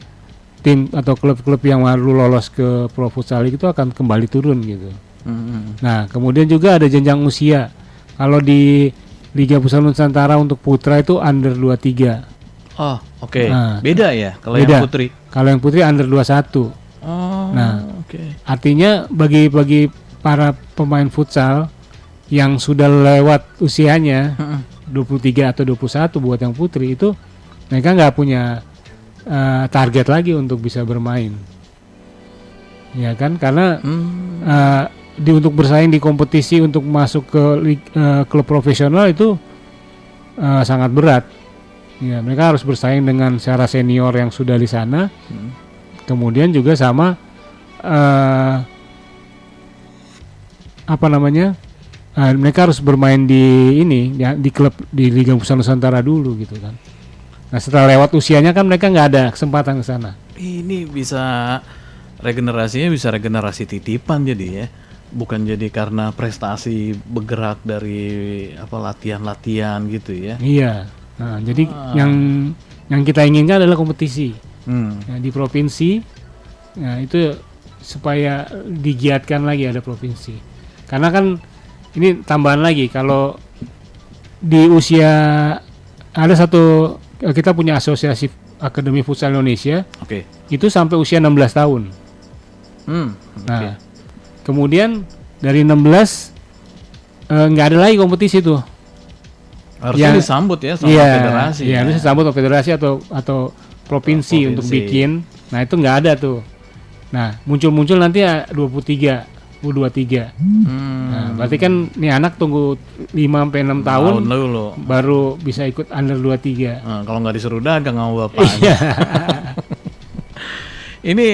tim atau klub-klub yang baru lolos ke Pro Futsal League itu akan kembali turun gitu. Mm. Nah, kemudian juga ada jenjang usia. Kalau di Liga Futsal Nusantara untuk putra itu under 23. Oh, oke. Nah, Beda ya kalau beda. yang putri. Kalau yang putri under 21. Oh, Nah. oke. Artinya bagi bagi para pemain futsal yang sudah lewat usianya Mm-mm. 23 atau 21 buat yang putri itu mereka nggak punya eh, target lagi untuk bisa bermain. Ya kan karena Hmm. eh, di untuk bersaing di kompetisi untuk masuk ke eh, klub profesional itu eh, sangat berat. Ya, mereka harus bersaing dengan secara senior yang sudah di sana. Hmm. Kemudian juga sama eh, apa namanya? eh, mereka harus bermain di ini ya, di klub di Liga Pusat Nusantara dulu gitu kan. Nah, setelah lewat usianya kan mereka nggak ada kesempatan ke sana. Ini bisa regenerasinya bisa regenerasi titipan jadi ya. Bukan jadi karena prestasi bergerak dari apa latihan-latihan gitu ya. Iya. Nah, jadi yang yang kita inginkan adalah kompetisi Hmm. ya, di provinsi. Nah, itu supaya digiatkan lagi ada provinsi. Karena kan ini tambahan lagi kalau di usia ada satu kita punya asosiasi Akademi Futsal Indonesia Oke. itu sampai usia 16 tahun. Hmm. Nah, kemudian dari 16 eh, nggak ada lagi kompetisi tuh. Harusnya Ya. disambut ya sama Iya, federasi. Iya, ya. harus disambut oleh federasi atau atau provinsi, Provinsi. untuk bikin. Nah, itu nggak ada tuh. Nah, muncul-muncul nanti ya 23, U23. Hmm. Nah, berarti kan nih anak tunggu 5 sampai 6 tahun Tahun dulu. baru bisa ikut under 23. Nah, kalau nggak disuruh dagang sama bapak. Iya. Ini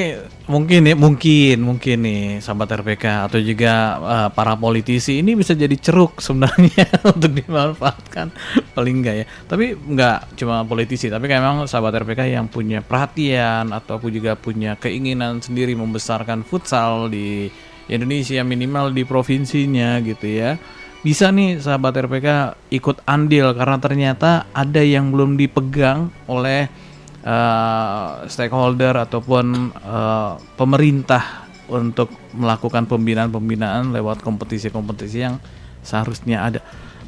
mungkin ya, mungkin, mungkin nih sahabat RPK atau juga eh, para politisi ini bisa jadi ceruk sebenarnya untuk dimanfaatkan paling enggak ya. Tapi enggak cuma politisi, tapi kayak memang sahabat RPK yang punya perhatian ataupun juga punya keinginan sendiri membesarkan futsal di Indonesia minimal di provinsinya gitu ya. Bisa nih sahabat RPK ikut andil karena ternyata ada yang belum dipegang oleh eh, stakeholder ataupun eh, pemerintah untuk melakukan pembinaan-pembinaan lewat kompetisi-kompetisi yang seharusnya ada.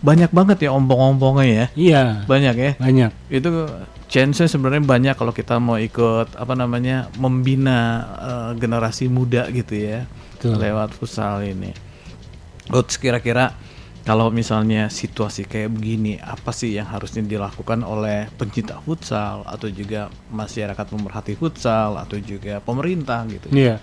Banyak banget ya ompong-ompongnya ya. Iya, Banyak ya. banyak. Itu chance sebenarnya banyak kalau kita mau ikut apa namanya membina eh, generasi muda gitu ya Betul. lewat futsal ini. Coach kira-kira kalau misalnya situasi kayak begini, apa sih yang harusnya dilakukan oleh pencinta futsal atau juga masyarakat pemerhati futsal atau juga pemerintah gitu? Iya.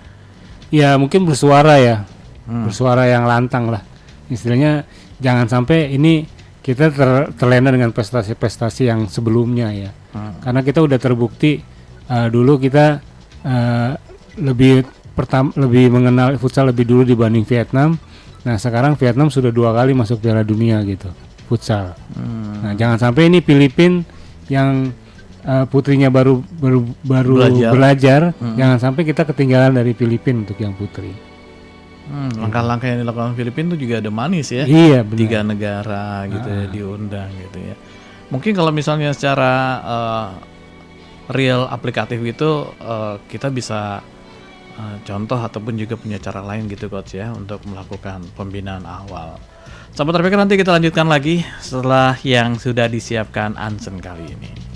Ya, mungkin bersuara ya. Hmm. Bersuara yang lantang lah. Istilahnya jangan sampai ini kita ter- terlena dengan prestasi-prestasi yang sebelumnya ya. Hmm. Karena kita udah terbukti eh, dulu kita eh, lebih pertama lebih mengenal futsal lebih dulu dibanding Vietnam. Nah, sekarang Vietnam sudah dua kali masuk Piala Dunia gitu. Futsal. Hmm. Nah, jangan sampai ini Filipin yang eh, putrinya baru baru baru Belajar. belajar, Mm-mm. jangan sampai kita ketinggalan dari Filipin untuk yang putri. Hmm, langkah-langkah yang dilakukan Filipina itu juga ada manis ya. Iya benar. Tiga negara gitu ya diundang gitu ya. Mungkin kalau misalnya secara eh, real aplikatif itu eh, kita bisa eh, contoh ataupun juga punya cara lain gitu coach ya untuk melakukan pembinaan awal. Sahabat RPK nanti kita lanjutkan lagi setelah yang sudah disiapkan Ansen kali ini.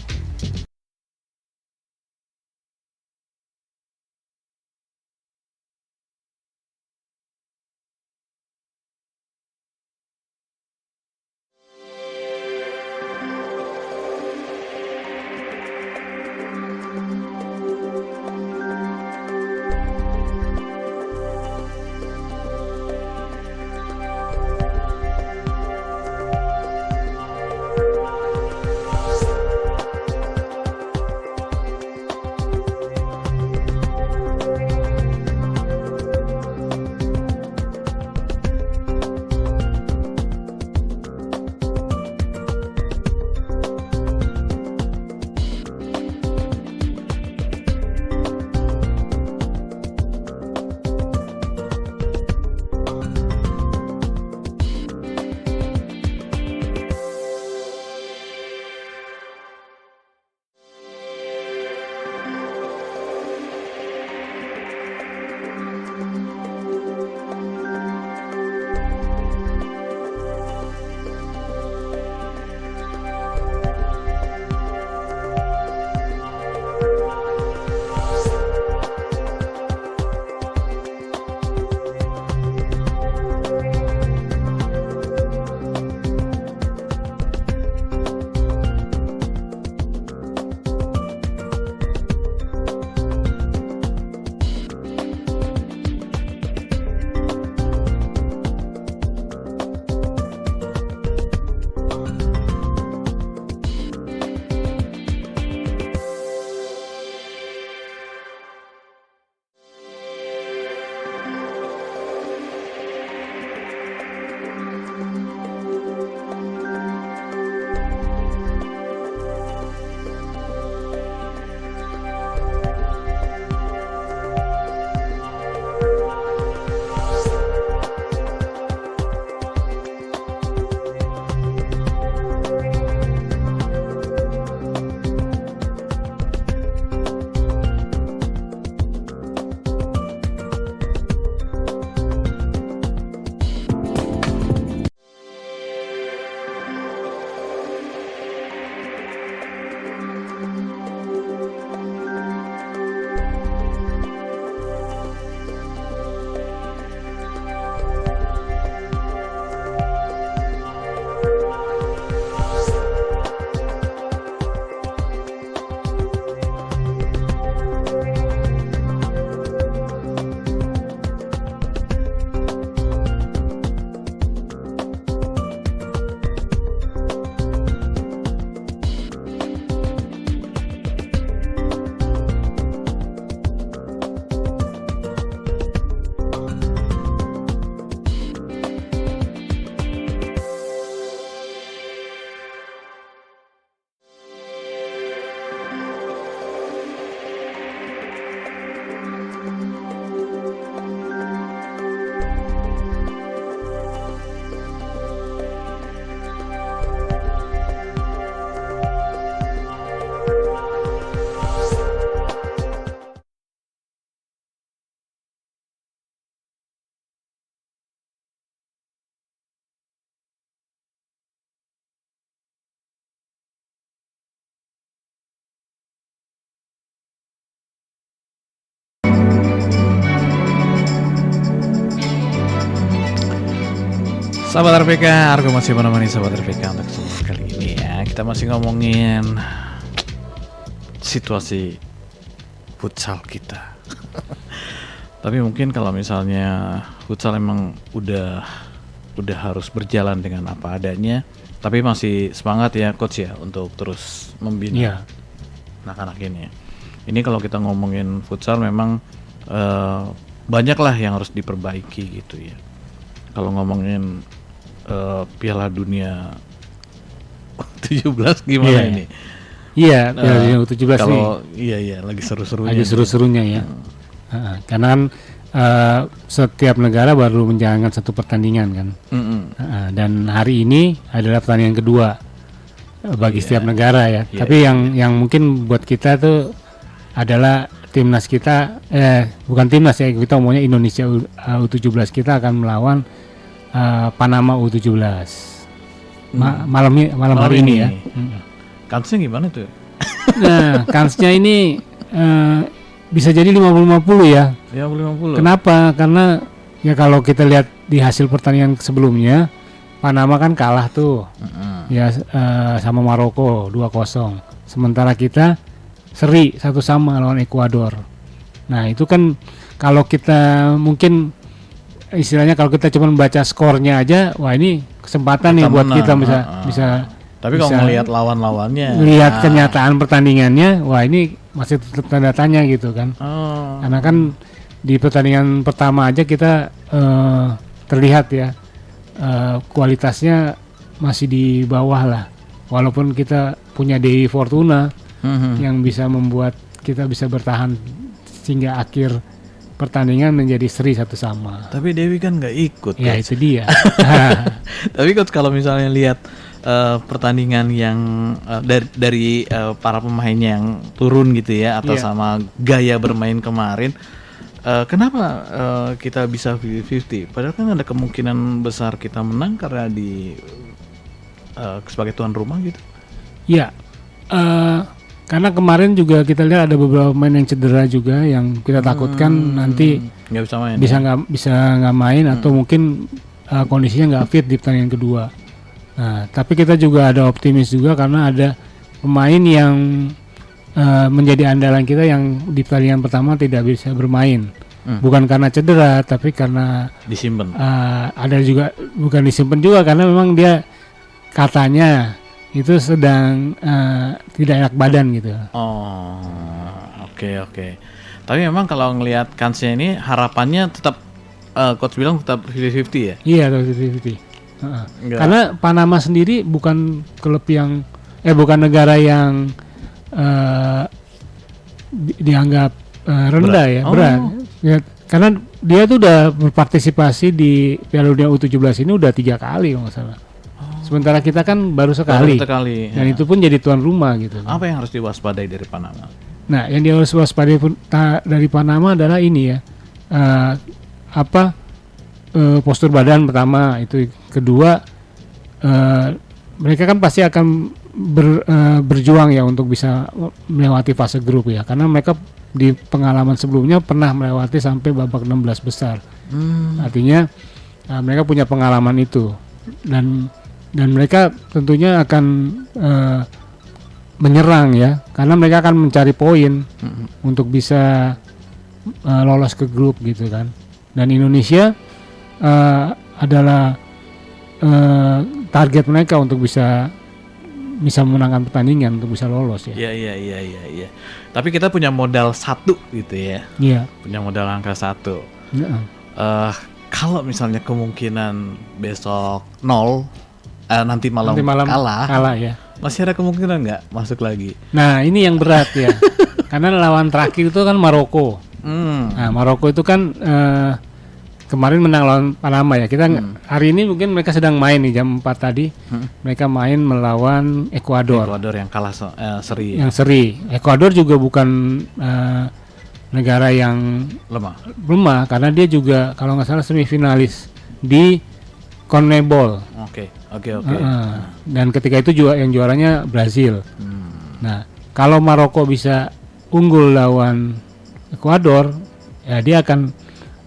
Sahabat RPK, Argo masih menemani sahabat RPK untuk semua kali ini ya. Kita masih ngomongin situasi futsal kita. Tapi mungkin kalau misalnya futsal emang udah udah harus berjalan dengan apa adanya, tapi masih semangat ya coach ya untuk terus membina Iya. anak-anak ini. Ini kalau kita ngomongin futsal memang eh, banyak lah yang harus diperbaiki gitu ya. Kalau ngomongin eh, Piala Dunia 17 gimana Iya. ini? Iya, Piala Eh, Dunia U17 nih. Kalau iya iya lagi seru-serunya. Lagi seru-serunya ya. Heeh, karena kan eh, setiap negara baru menjalankan satu pertandingan kan. Mm-mm. Heeh, dan hari ini adalah pertandingan kedua bagi Iya. setiap negara ya. Iya, Tapi yang yang mungkin buat kita tuh adalah timnas kita eh bukan timnas ya kita omongnya Indonesia U- eh, U17 kita akan melawan eh, Panama U17. Ma- malam ini malam, Malam hari ini, ini. ya. Mm. Kansnya gimana tuh? Nah, kansnya ini eh, bisa jadi 50-50 ya. Ya 50. Kenapa? Karena ya kalau kita lihat di hasil pertandingan sebelumnya Panama kan kalah tuh Mm-mm. ya eh, sama Maroko 2-0. Sementara kita seri satu sama lawan Ekuador. Nah, itu kan kalau kita mungkin istilahnya kalau kita cuma baca skornya aja, wah ini kesempatan nih Kita buat menang, kita bisa ah, ah. bisa Tapi kalau bisa ngelihat lawan-lawannya, lihat nah. kenyataan pertandingannya, wah ini masih tetap tanda tanya gitu kan. Oh. Karena kan di pertandingan pertama aja kita eh, terlihat ya eh, kualitasnya masih di bawah lah. Walaupun kita punya Dewi Fortuna Mhm. yang bisa membuat kita bisa bertahan sehingga akhir pertandingan menjadi seri satu sama. Tapi Dewi kan nggak ikut. Ya Coach. itu dia. Tapi kalau misalnya lihat eh, pertandingan yang eh, dari dari eh, para pemainnya yang turun gitu ya atau Iya. sama gaya bermain kemarin, eh, kenapa eh, kita bisa 50-50? Padahal kan ada kemungkinan besar kita menang karena di eh, sebagai tuan rumah gitu. Ya, eh, karena kemarin juga kita lihat ada beberapa pemain yang cedera juga yang kita takutkan nanti nggak bisa main. bisa ya? nggak bisa nggak main atau mungkin eh, kondisinya nggak fit di pertandingan kedua. Nah, tapi kita juga ada optimis juga karena ada pemain yang eh, menjadi andalan kita yang di pertandingan pertama tidak bisa bermain. Hmm. Bukan karena cedera, tapi karena disimpan. eh, ada juga bukan disimpan juga karena memang dia katanya itu sedang eh, tidak enak badan gitu. Oh, oke oke. Tapi memang kalau ngelihat kansnya ini harapannya tetap eh, coach bilang tetap 50-50 ya. Iya, 50-50. Heeh. Enggak. Karena Panama sendiri bukan klub yang eh bukan negara yang eh, di- dianggap eh, rendah Berat. ya, Oh. berat. Ya, karena dia tuh udah berpartisipasi di Piala Dunia U17 ini udah tiga kali kalau nggak salah. Sementara kita kan baru sekali. Baru sekali. Dan ya. itu pun jadi tuan rumah gitu. apa yang harus diwaspadai dari Panama? Nah, yang dia harus waspadai dari Panama adalah ini ya, eh, apa eh, postur badan pertama itu, kedua eh, mereka kan pasti akan ber- eh, berjuang ya untuk bisa melewati fase grup ya, karena mereka di pengalaman sebelumnya pernah melewati sampai babak 16 besar. Hmm. Artinya eh, mereka punya pengalaman itu dan dan mereka tentunya akan eh, menyerang ya karena mereka akan mencari poin Mhm. untuk bisa eh, lolos ke grup gitu kan. Dan Indonesia eh, adalah eh, target mereka untuk bisa bisa memenangkan pertandingan untuk bisa lolos ya. Iya iya iya iya iya. Tapi kita punya modal satu gitu ya. Iya. Punya modal angka satu. Heeh. eh kalau misalnya kemungkinan besok nol eh, nanti malam, Nanti malam kalah, kalah ya. masih ada kemungkinan nggak masuk lagi? Nah, ini yang berat ya. Karena lawan terakhir itu kan Maroko. Hmm. Nah, Maroko itu kan eh, kemarin menang lawan Panama ya. Kita nggak- hari ini mungkin mereka sedang main nih jam 4 tadi. Hmm. Mereka main melawan Ekuador Ecuador yang kalah so- eh, seri yang seri. Ekuador juga bukan eh, negara yang lemah. lemah karena dia juga kalau nggak salah semifinalis di CONMEBOL. Oke oke oke. Heeh. Dan ketika itu juga yang juaranya Brazil. Hmm. Nah, kalau Maroko bisa unggul lawan Ekuador, ya dia akan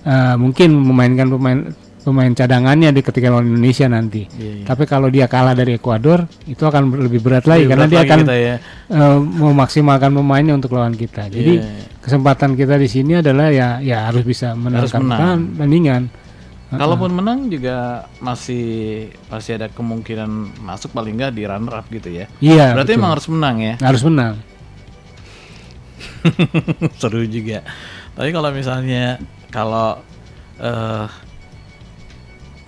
eh, mungkin memainkan pemain pemain cadangannya di ketika lawan Indonesia nanti. Iya, iya. Tapi kalau dia kalah dari Ekuador, itu akan lebih berat lagi Lebih karena berat dia lagi akan kita ya. eh, memaksimalkan pemainnya untuk lawan kita. Jadi Iya, iya. kesempatan kita di sini adalah ya ya harus bisa menangkan menang. Kalaupun menang juga masih masih ada kemungkinan masuk paling nggak di runner up gitu ya. Iya. Berarti betul. emang harus menang ya. harus menang. Seru juga. Tapi kalau misalnya kalau eh,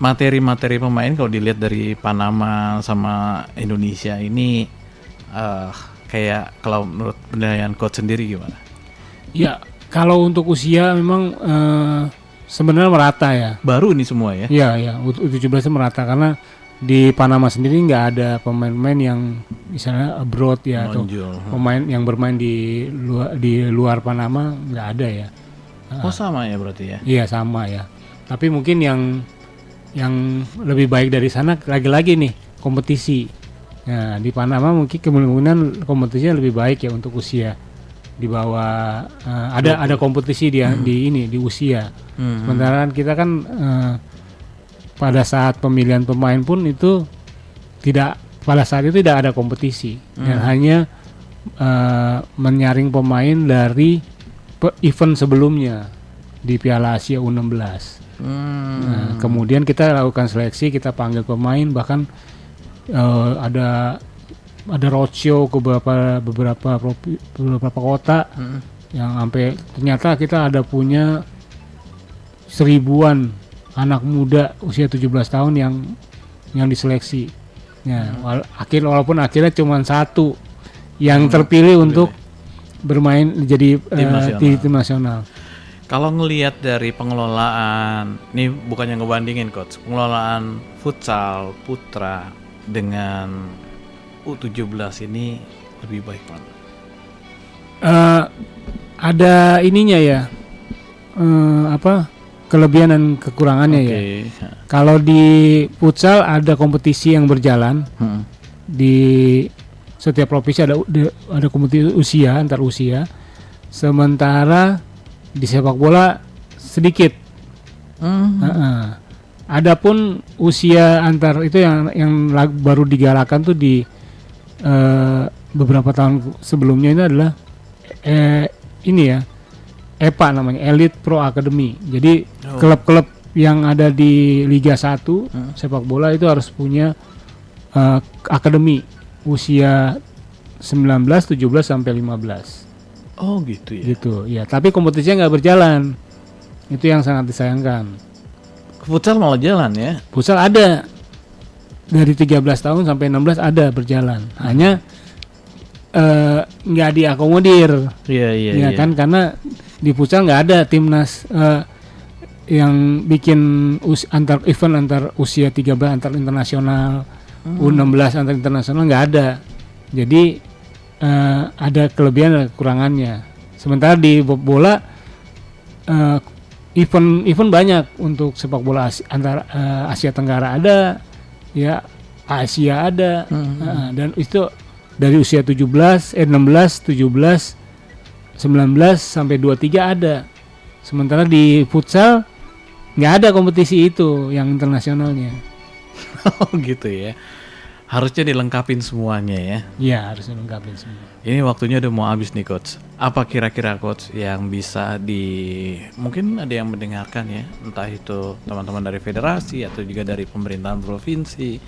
materi-materi pemain kalau dilihat dari Panama sama Indonesia ini eh, kayak kalau menurut penilaian coach sendiri gimana? Ya, kalau untuk usia memang eh, sebenarnya merata ya. Baru ini semua ya. Iya, iya, U- U17 itu merata karena di Panama sendiri nggak ada pemain-pemain yang misalnya abroad ya atau pemain yang bermain di luar di luar Panama nggak ada ya. Oh sama ya berarti ya. Iya sama ya. Tapi mungkin yang yang lebih baik dari sana lagi-lagi nih kompetisi. Nah di Panama mungkin kemungkinan kompetisinya lebih baik ya untuk usia di bawah eh, ada ada kompetisi dia di ini di usia. Hmm. Sementara kan kita kan eh, pada saat pemilihan pemain pun itu tidak pada saat itu tidak ada kompetisi dan hanya eh, menyaring pemain dari event sebelumnya di Piala Asia U16. Hmm. Nah, kemudian kita lakukan seleksi, kita panggil pemain bahkan eh, ada ada roadshow ke beberapa beberapa beberapa kota Hmm. yang sampai ternyata kita ada punya seribuan anak muda usia 17 tahun yang yang diseleksi. Ya, wal- akhir walaupun akhirnya cuma satu yang terpilih untuk bermain jadi Tim eh, nasional. di tim nasional. Kalau ngelihat dari pengelolaan, ini bukannya ngebandingin coach, pengelolaan futsal putra dengan U17 ini lebih baik mana? Eh, ada ininya ya, eh, apa kelebihan dan kekurangannya ya. Oke. Kalau di futsal ada kompetisi yang berjalan Hmm. di setiap provinsi ada ada kompetisi usia antar usia. Sementara di sepak bola sedikit. Hmm. Heeh. Adapun usia antar itu yang yang baru digalakan tuh di eh, beberapa tahun sebelumnya ini adalah eh, ini ya EPA namanya Elite Pro Academy. Jadi Oh. klub-klub yang ada di Liga 1 Hmm. sepak bola itu harus punya eh, akademi usia 19, 17 sampai 15 Oh gitu ya. gitu. Ya, tapi kompetisinya nggak berjalan. Itu yang sangat disayangkan. Futsal malah jalan ya. Futsal ada dari 13 tahun sampai 16 ada berjalan. Hanya eh, nggak diakomodir, Iya iya ya iya. kan? Karena di futsal nggak ada timnas eh, yang bikin us- antar event antar usia 13 antar internasional, U16 antar internasional nggak ada. Jadi eh, ada kelebihan dan kekurangannya. Sementara di bo- bola eh, event event banyak untuk sepak bola Asi- antar eh, Asia Tenggara ada, ya Asia ada, Hmm. Heeh, dan itu dari usia 17, eh 16, 17, 19 sampai 23 ada. Sementara di futsal nggak ada kompetisi itu yang internasionalnya. Oh gitu ya. Harusnya dilengkapin semuanya ya. Ya harus lengkapin semua. Ini waktunya udah mau habis nih coach. Apa kira-kira coach yang bisa di mungkin ada yang mendengarkan ya, entah itu teman-teman dari federasi atau juga dari pemerintahan provinsi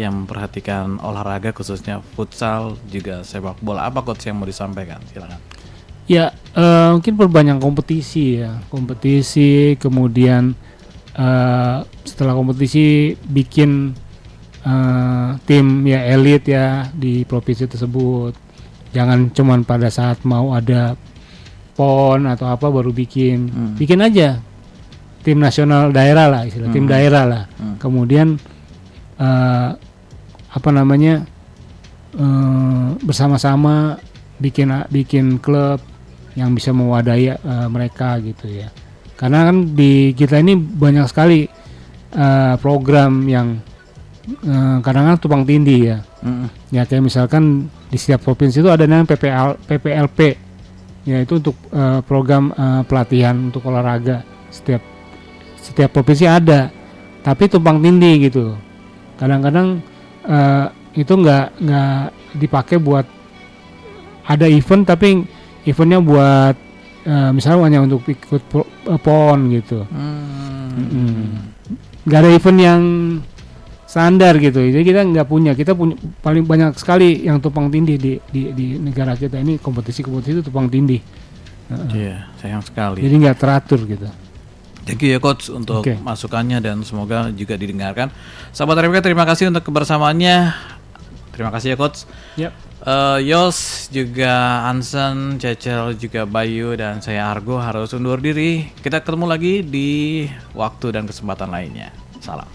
yang memperhatikan olahraga khususnya futsal juga sepak bola. Apa coach yang mau disampaikan? Silakan. Ya eh, mungkin perbanyak kompetisi ya, kompetisi kemudian eh, setelah kompetisi bikin eh, tim ya elit ya di provinsi tersebut. Jangan cuman pada saat mau ada pon atau apa baru bikin, Hmm. bikin aja tim nasional daerah lah istilah tim Hmm. daerah lah. Hmm. Kemudian eh, apa namanya eh, bersama-sama bikin bikin klub yang bisa mewadahi eh, mereka gitu ya. Karena kan di kita ini banyak sekali eh, program yang eh, kadang-kadang tumpang tindih ya. Mm-mm. Ya kayak misalkan di setiap provinsi itu ada namanya PPL, PPLP, yaitu untuk eh, program eh, pelatihan untuk olahraga setiap setiap provinsi ada, tapi tumpang tindih gitu. Kadang-kadang eh, itu nggak nggak dipakai buat ada event tapi eventnya buat eh, misalnya hanya untuk ikut po- pon gitu. Hmm. Nggak ada event yang standar gitu jadi kita nggak punya kita punya paling banyak sekali yang tumpang tindih di di, di negara kita ini kompetisi kompetisi itu tumpang tindih Iya, sayang sekali. jadi nggak teratur gitu Thank you ya coach untuk Oke. masukannya dan semoga juga didengarkan. Sahabat RPK terima kasih untuk kebersamaannya. Terima kasih ya coach. Yap. Eh, Yos juga Ansen, Cecil juga Bayu dan saya Argo harus undur diri. Kita ketemu lagi di waktu dan kesempatan lainnya. Salam.